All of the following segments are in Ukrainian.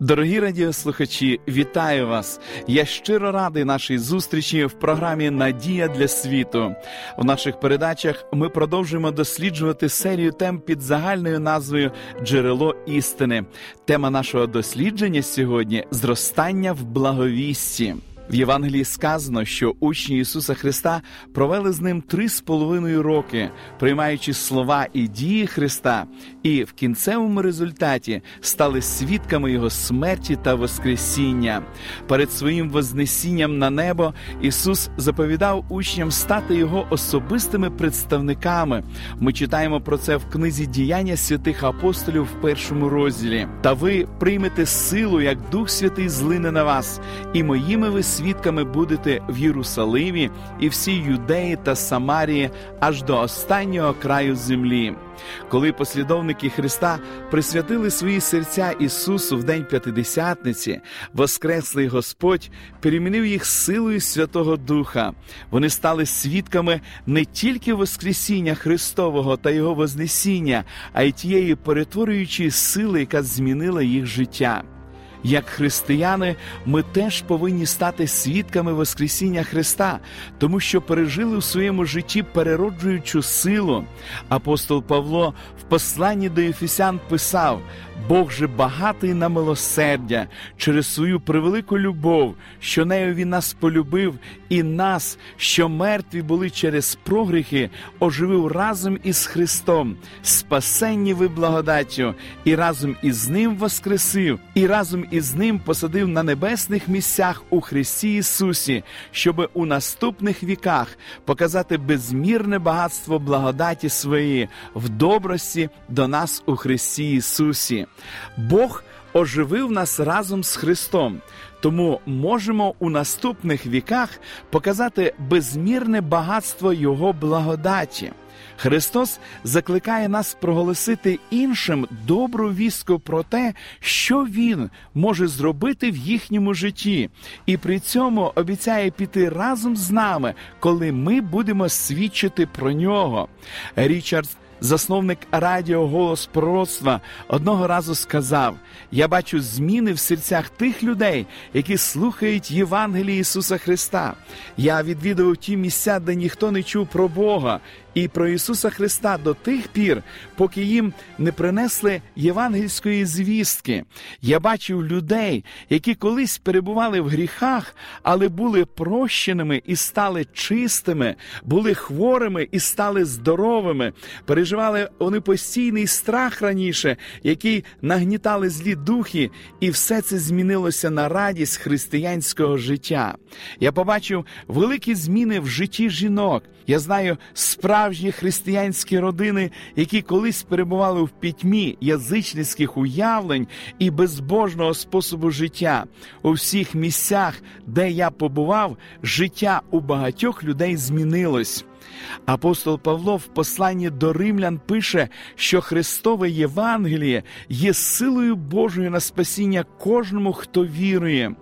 Дорогі радіослухачі, вітаю вас! Я щиро радий нашій зустрічі в програмі Надія для світу. У наших передачах ми продовжуємо досліджувати серію тем під загальною назвою Джерело істини. Тема нашого дослідження сьогодні зростання в благовісті. В Євангелії сказано, що учні Ісуса Христа провели з ним три з половиною роки, приймаючи слова і дії Христа, і в кінцевому результаті стали свідками Його смерті та Воскресіння. Перед своїм вознесінням на небо Ісус заповідав учням стати Його особистими представниками. Ми читаємо про це в книзі діяння святих апостолів в першому розділі. Та ви приймете силу, як Дух Святий злине на вас, і моїми ви свідками будете в Єрусалимі і всій юдеї та Самарії аж до останнього краю землі. Коли послідовники Христа присвятили свої серця Ісусу в день п'ятидесятниці, Воскреслий Господь перемінив їх силою Святого Духа. Вони стали свідками не тільки Воскресіння Христового та Його Вознесіння, а й тієї перетворюючої сили, яка змінила їх життя. Як християни, ми теж повинні стати свідками Воскресіння Христа, тому що пережили у своєму житті перероджуючу силу. Апостол Павло в посланні до Ефесян писав: Бог же багатий на милосердя через свою превелику любов, що нею він нас полюбив, і нас, що мертві були через прогріхи, оживив разом із Христом, спасенні ви благодаттю, і разом із Ним воскресив, і разом із Ним посадив на небесних місцях у Христі Ісусі, щоби у наступних віках показати безмірне багатство благодаті своєї в добрості до нас у Христі Ісусі. Бог оживив нас разом з Христом, тому можемо у наступних віках показати безмірне багатство Його благодаті. Христос закликає нас проголосити іншим добру вістку про те, що Він може зробити в їхньому житті, і при цьому обіцяє піти разом з нами, коли ми будемо свідчити про нього. Річард Засновник радіо Голос пророцтва одного разу сказав: Я бачу зміни в серцях тих людей, які слухають Євангелії Ісуса Христа. Я відвідав ті місця, де ніхто не чув про Бога і про Ісуса Христа до тих пір, поки їм не принесли євангельської звістки. Я бачив людей, які колись перебували в гріхах, але були прощеними і стали чистими, були хворими і стали здоровими. Переживали вони постійний страх раніше, який нагнітали злі духи, і все це змінилося на радість християнського життя. Я побачив великі зміни в житті жінок. Я знаю справжні християнські родини, які колись перебували в пітьмі язичницьких уявлень і безбожного способу життя. У всіх місцях, де я побував, життя у багатьох людей змінилось. Апостол Павло в посланні до римлян пише, що Христове Євангеліє є силою Божою на спасіння кожному, хто вірує.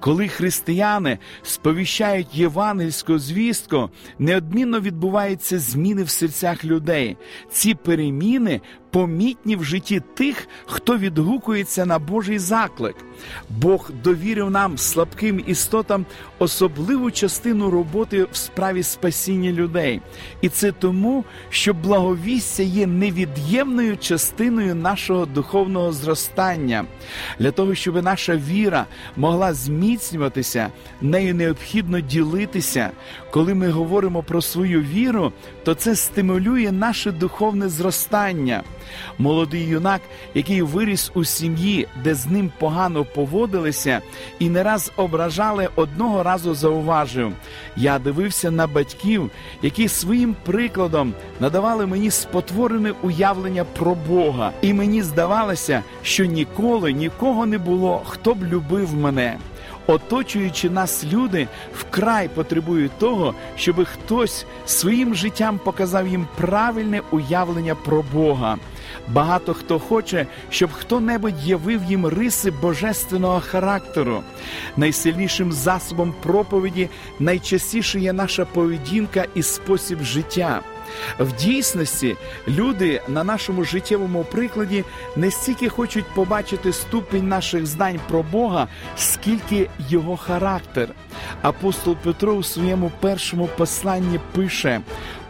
Коли християни сповіщають євангельську звістку, неодмінно відбуваються зміни в серцях людей. Ці переміни помітні в житті тих, хто відгукується на Божий заклик. Бог довірив нам слабким істотам особливу частину роботи в справі спасіння людей. І це тому, що благовістя є невід'ємною частиною нашого духовного зростання. Для того, щоб наша віра могла зміцнюватися, нею необхідно ділитися. Коли ми говоримо про свою віру, то це стимулює наше духовне зростання. Молодий юнак, який виріс у сім'ї, де з ним погано поводилися, і не раз ображали, одного разу зауважив: я дивився на батьків, які своїм прикладом надавали мені спотворене уявлення про Бога, і мені здавалося, що ніколи нікого не було, хто б любив мене. Оточуючи нас, люди вкрай потребують того, щоб хтось своїм життям показав їм правильне уявлення про Бога. Багато хто хоче, щоб хто-небудь явив їм риси божественного характеру. Найсильнішим засобом проповіді найчастіше є наша поведінка і спосіб життя. В дійсності люди на нашому життєвому прикладі не стільки хочуть побачити ступінь наших знань про Бога, скільки його характер. Апостол Петро у своєму першому посланні пише: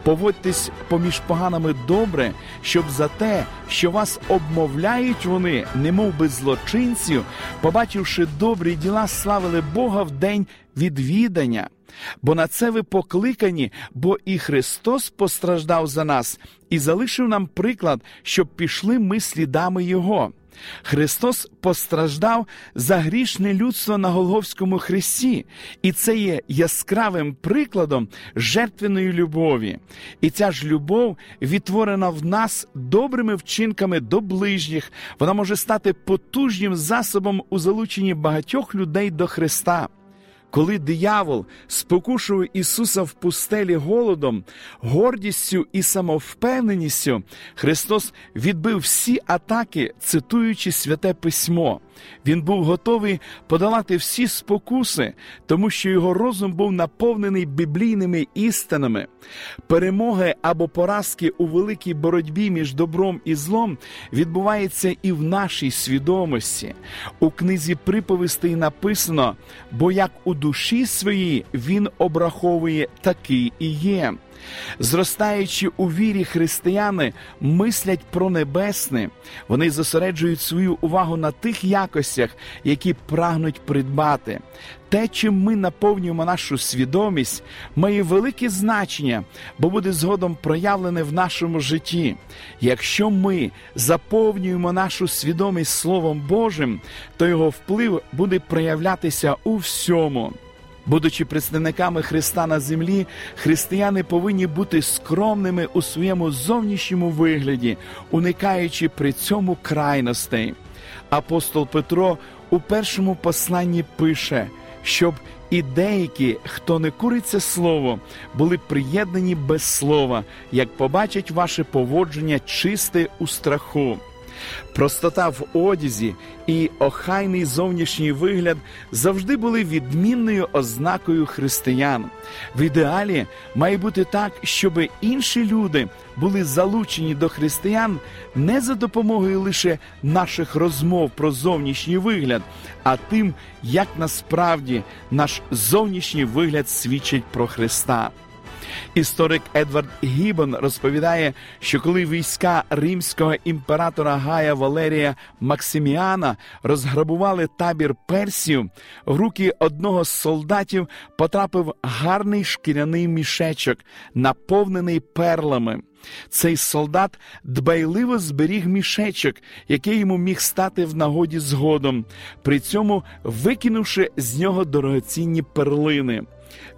поводьтесь поміж поганими добре, щоб за те, що вас обмовляють вони, немов би злочинців, побачивши добрі діла, славили Бога в день відвідання. Бо на це ви покликані, бо і Христос постраждав за нас і залишив нам приклад, щоб пішли ми слідами Його. Христос постраждав за грішне людство на Голговському хресті, і це є яскравим прикладом жертвеної любові. І ця ж любов відтворена в нас добрими вчинками до ближніх. Вона може стати потужним засобом у залученні багатьох людей до Христа. Коли диявол спокушував Ісуса в пустелі голодом, гордістю і самовпевненістю, Христос відбив всі атаки, цитуючи святе письмо. Він був готовий подолати всі спокуси, тому що його розум був наповнений біблійними істинами. Перемоги або поразки у великій боротьбі між добром і злом відбуваються і в нашій свідомості. У книзі приповістей написано: бо як у душі своїй він обраховує такий і є. Зростаючи у вірі християни, мислять про небесне, вони зосереджують свою увагу на тих якостях, які прагнуть придбати. Те, чим ми наповнюємо нашу свідомість, має велике значення, бо буде згодом проявлене в нашому житті. Якщо ми заповнюємо нашу свідомість Словом Божим, то його вплив буде проявлятися у всьому. Будучи представниками Христа на землі, християни повинні бути скромними у своєму зовнішньому вигляді, уникаючи при цьому крайностей. Апостол Петро у першому посланні пише, щоб і деякі, хто не куриться слово, були приєднані без слова, як побачать ваше поводження чисте у страху. Простота в одязі і охайний зовнішній вигляд завжди були відмінною ознакою християн. В ідеалі має бути так, щоб інші люди були залучені до християн не за допомогою лише наших розмов про зовнішній вигляд, а тим, як насправді наш зовнішній вигляд свідчить про Христа. Історик Едвард Гібон розповідає, що коли війська римського імператора Гая Валерія Максиміана розграбували табір персів, в руки одного з солдатів потрапив гарний шкіряний мішечок, наповнений перлами. Цей солдат дбайливо зберіг мішечок, який йому міг стати в нагоді згодом, при цьому викинувши з нього дорогоцінні перлини.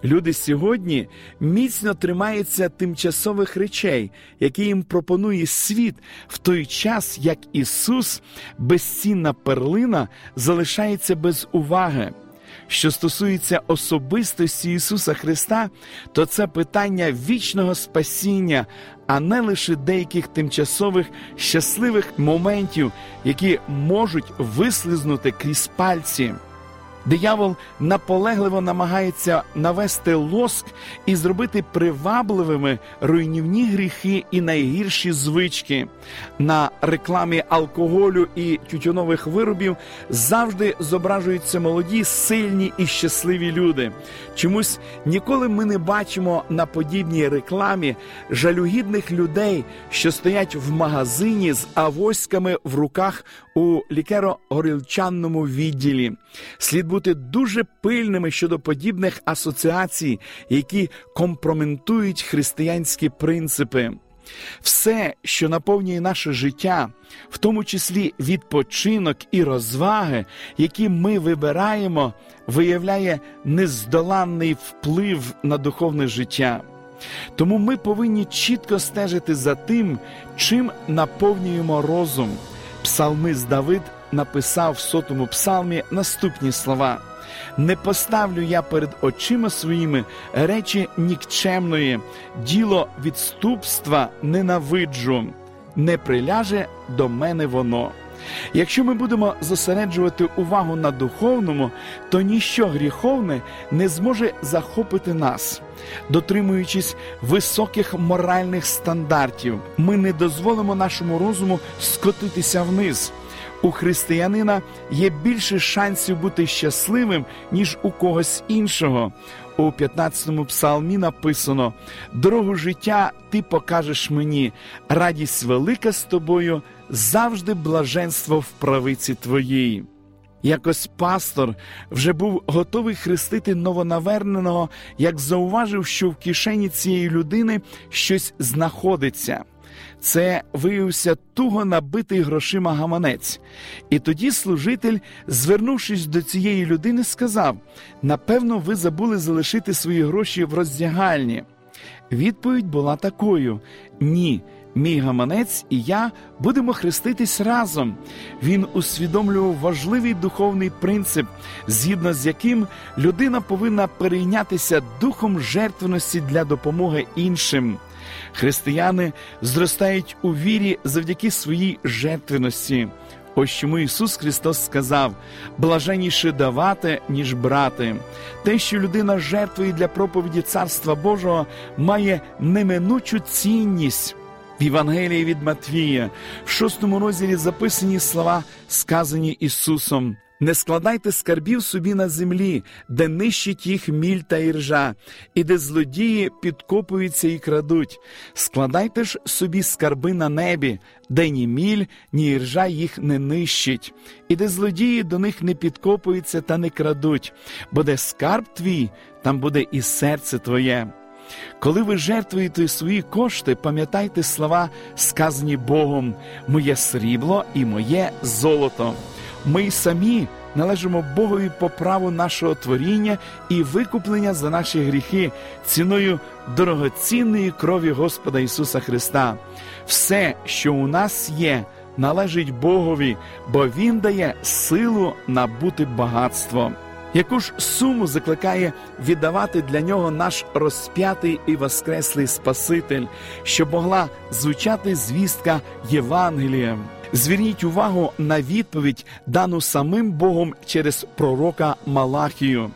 Люди сьогодні міцно тримаються тимчасових речей, які їм пропонує світ, в той час як Ісус, безцінна перлина, залишається без уваги. Що стосується особистості Ісуса Христа, то це питання вічного спасіння, а не лише деяких тимчасових щасливих моментів, які можуть вислизнути крізь пальці. Диявол наполегливо намагається навести лоск і зробити привабливими руйнівні гріхи і найгірші звички. На рекламі алкоголю і тютюнових виробів завжди зображуються молоді, сильні і щасливі люди. Чомусь ніколи ми не бачимо на подібній рекламі жалюгідних людей, що стоять в магазині з авоськами в руках у лікеро-горілчанному відділі. Слід бути дуже пильними щодо подібних асоціацій, які компроментують християнські принципи. Все, що наповнює наше життя, в тому числі відпочинок і розваги, які ми вибираємо, виявляє нездоланний вплив на духовне життя. Тому ми повинні чітко стежити за тим, чим наповнюємо розум. Псалмист Давид написав в сотому псалмі наступні слова: не поставлю я перед очима своїми речі нікчемної, діло відступства ненавиджу, не приляже до мене воно. Якщо ми будемо зосереджувати увагу на духовному, то ніщо гріховне не зможе захопити нас. Дотримуючись високих моральних стандартів, ми не дозволимо нашому розуму скотитися вниз. У християнина є більше шансів бути щасливим, ніж у когось іншого. У 15-му псалмі написано: дорогу життя ти покажеш мені, радість велика з тобою, завжди блаженство в правиці твоїй. Якось пастор вже був готовий хрестити новонаверненого, як зауважив, що в кишені цієї людини щось знаходиться. Це виявився туго набитий грошима гаманець. І тоді служитель, звернувшись до цієї людини, сказав: напевно, ви забули залишити свої гроші в роздягальні. Відповідь була такою: ні. Мій гаманець і я будемо хреститись разом. Він усвідомлював важливий духовний принцип, згідно з яким людина повинна перейнятися духом жертвеності для допомоги іншим. Християни зростають у вірі завдяки своїй жертвеності. Ось чому Ісус Христос сказав: блаженіше давати, ніж брати. Те, що людина жертвує для проповіді Царства Божого, має неминучу цінність. В Євангелії від Матвія, в шостому розділі записані слова, сказані Ісусом. Не складайте скарбів собі на землі, де нищить їх міль та іржа, і де злодії підкопуються і крадуть. Складайте ж собі скарби на небі, де ні міль, ні іржа їх не нищить, і де злодії до них не підкопуються та не крадуть, бо де скарб твій, там буде і серце твоє. Коли ви жертвуєте свої кошти, пам'ятайте слова, сказані Богом, моє срібло і моє золото. Ми самі належимо Богові по праву нашого творіння і викуплення за наші гріхи ціною дорогоцінної крові Господа Ісуса Христа. Все, що у нас є, належить Богові, бо Він дає силу набути багатство. Яку ж суму закликає віддавати для нього наш розп'ятий і воскреслий Спаситель, щоб могла звучати звістка Євангелія? Зверніть увагу на відповідь, дану самим Богом через пророка Малахію.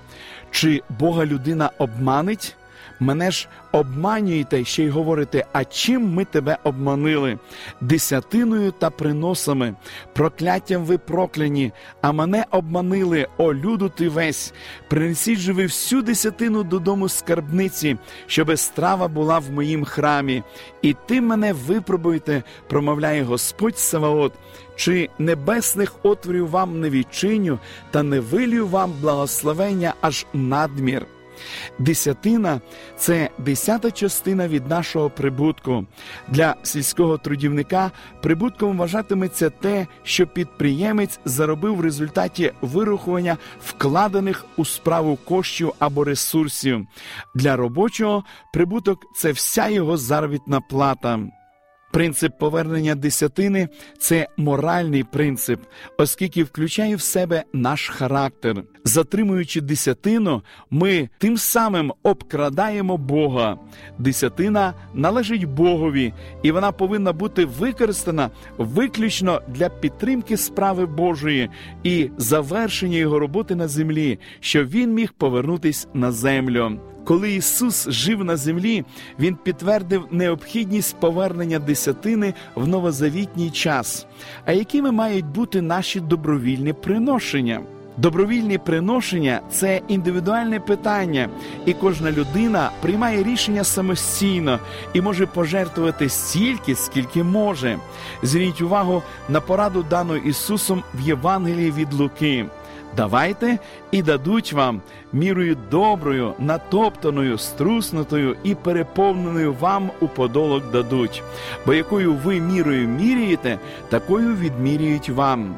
Чи Бога людина обманить? Мене ж обманюєте ще й говорите, а чим ми тебе обманили? Десятиною та приносами, прокляттям ви прокляні, а мене обманили, о люду ти весь. Принесіть же ви всю десятину додому скарбниці, щоби страва була в моїм храмі, і ти мене випробуйте, промовляє Господь Саваот. Чи небесних отворів вам не відчиню, та не вилію вам благословення аж надмір. Десятина це десята частина від нашого прибутку. Для сільського трудівника прибутком вважатиметься те, що підприємець заробив в результаті вирахування вкладених у справу коштів або ресурсів. Для робочого прибуток це вся його заробітна плата. Принцип повернення десятини це моральний принцип, оскільки включає в себе наш характер. Затримуючи десятину, ми тим самим обкрадаємо Бога. Десятина належить Богові, і вона повинна бути використана виключно для підтримки справи Божої і завершення його роботи на землі, щоб він міг повернутись на землю. Коли Ісус жив на землі, Він підтвердив необхідність повернення десятини в новозавітній час. А якими мають бути наші добровільні приношення? Добровільні приношення це індивідуальне питання, і кожна людина приймає рішення самостійно і може пожертвувати стільки, скільки може. Зверніть увагу на пораду дану Ісусом в Євангелії від Луки. Давайте і дадуть вам мірою доброю, натоптаною, струснутою і переповненою вам у подолок дадуть, бо якою ви мірою міряєте, такою відмірюють вам.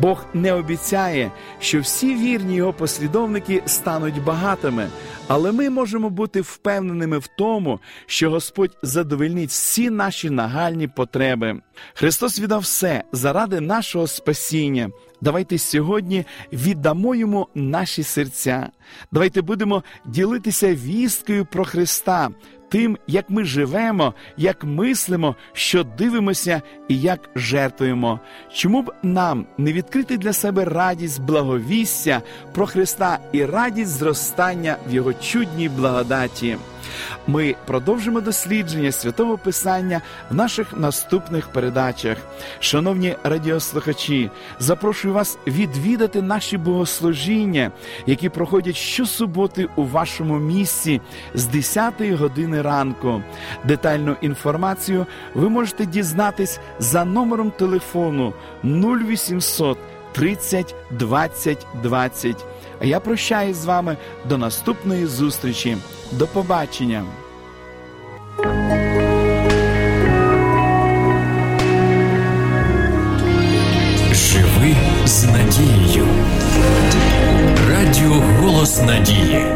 Бог не обіцяє, що всі вірні його послідовники стануть багатими, але ми можемо бути впевненими в тому, що Господь задовольнить всі наші нагальні потреби. Христос віддав все заради нашого спасіння, Давайте сьогодні віддамо йому наші серця. Давайте будемо ділитися вісткою про Христа, тим, як ми живемо, як мислимо, що дивимося і як жертвуємо. Чому б нам не відкрити для себе радість благовістя про Христа і радість зростання в Його чудній благодаті? Ми продовжимо дослідження святого Писання в наших наступних передачах. Шановні радіослухачі, запрошую вас відвідати наші богослужіння, які проходять щосуботи у вашому місці з 10 години ранку. Детальну інформацію ви можете дізнатись за номером телефону 0800 30 20 20. А я прощаюсь з вами до наступної зустрічі. До побачення. Живи з надією. Радіо Голос Надії.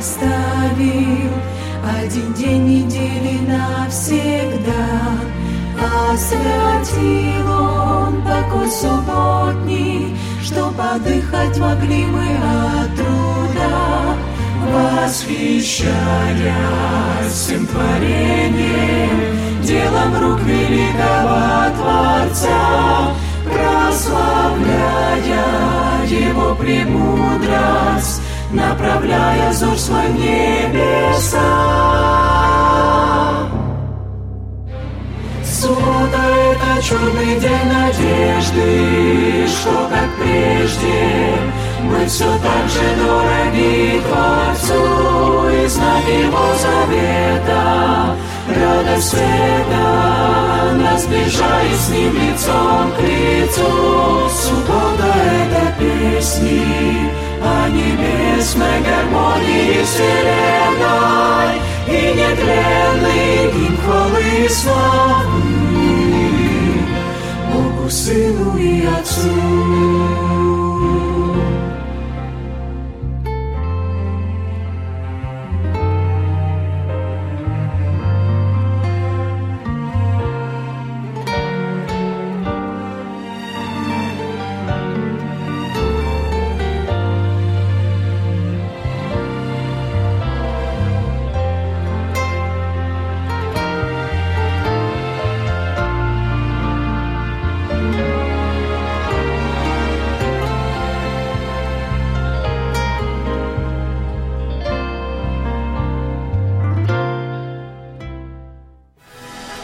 Поставил Один день недели навсегда. Освятил Он покой субботний Что подыхать могли мы от труда. Восхищая всем творением Делом рук великого Творца Прославляя Его премудрость Направляя взор свой в небеса Суббота — это чудный день надежды, что как прежде мы все так же дороги Творцу и знак Его завета. Радость света нас сближает с Ним лицом к лицу. Суббота — это песни о небесной гармонии вселенной и нетленный гимн хвалы и славы Богу, Сыну и Отцу.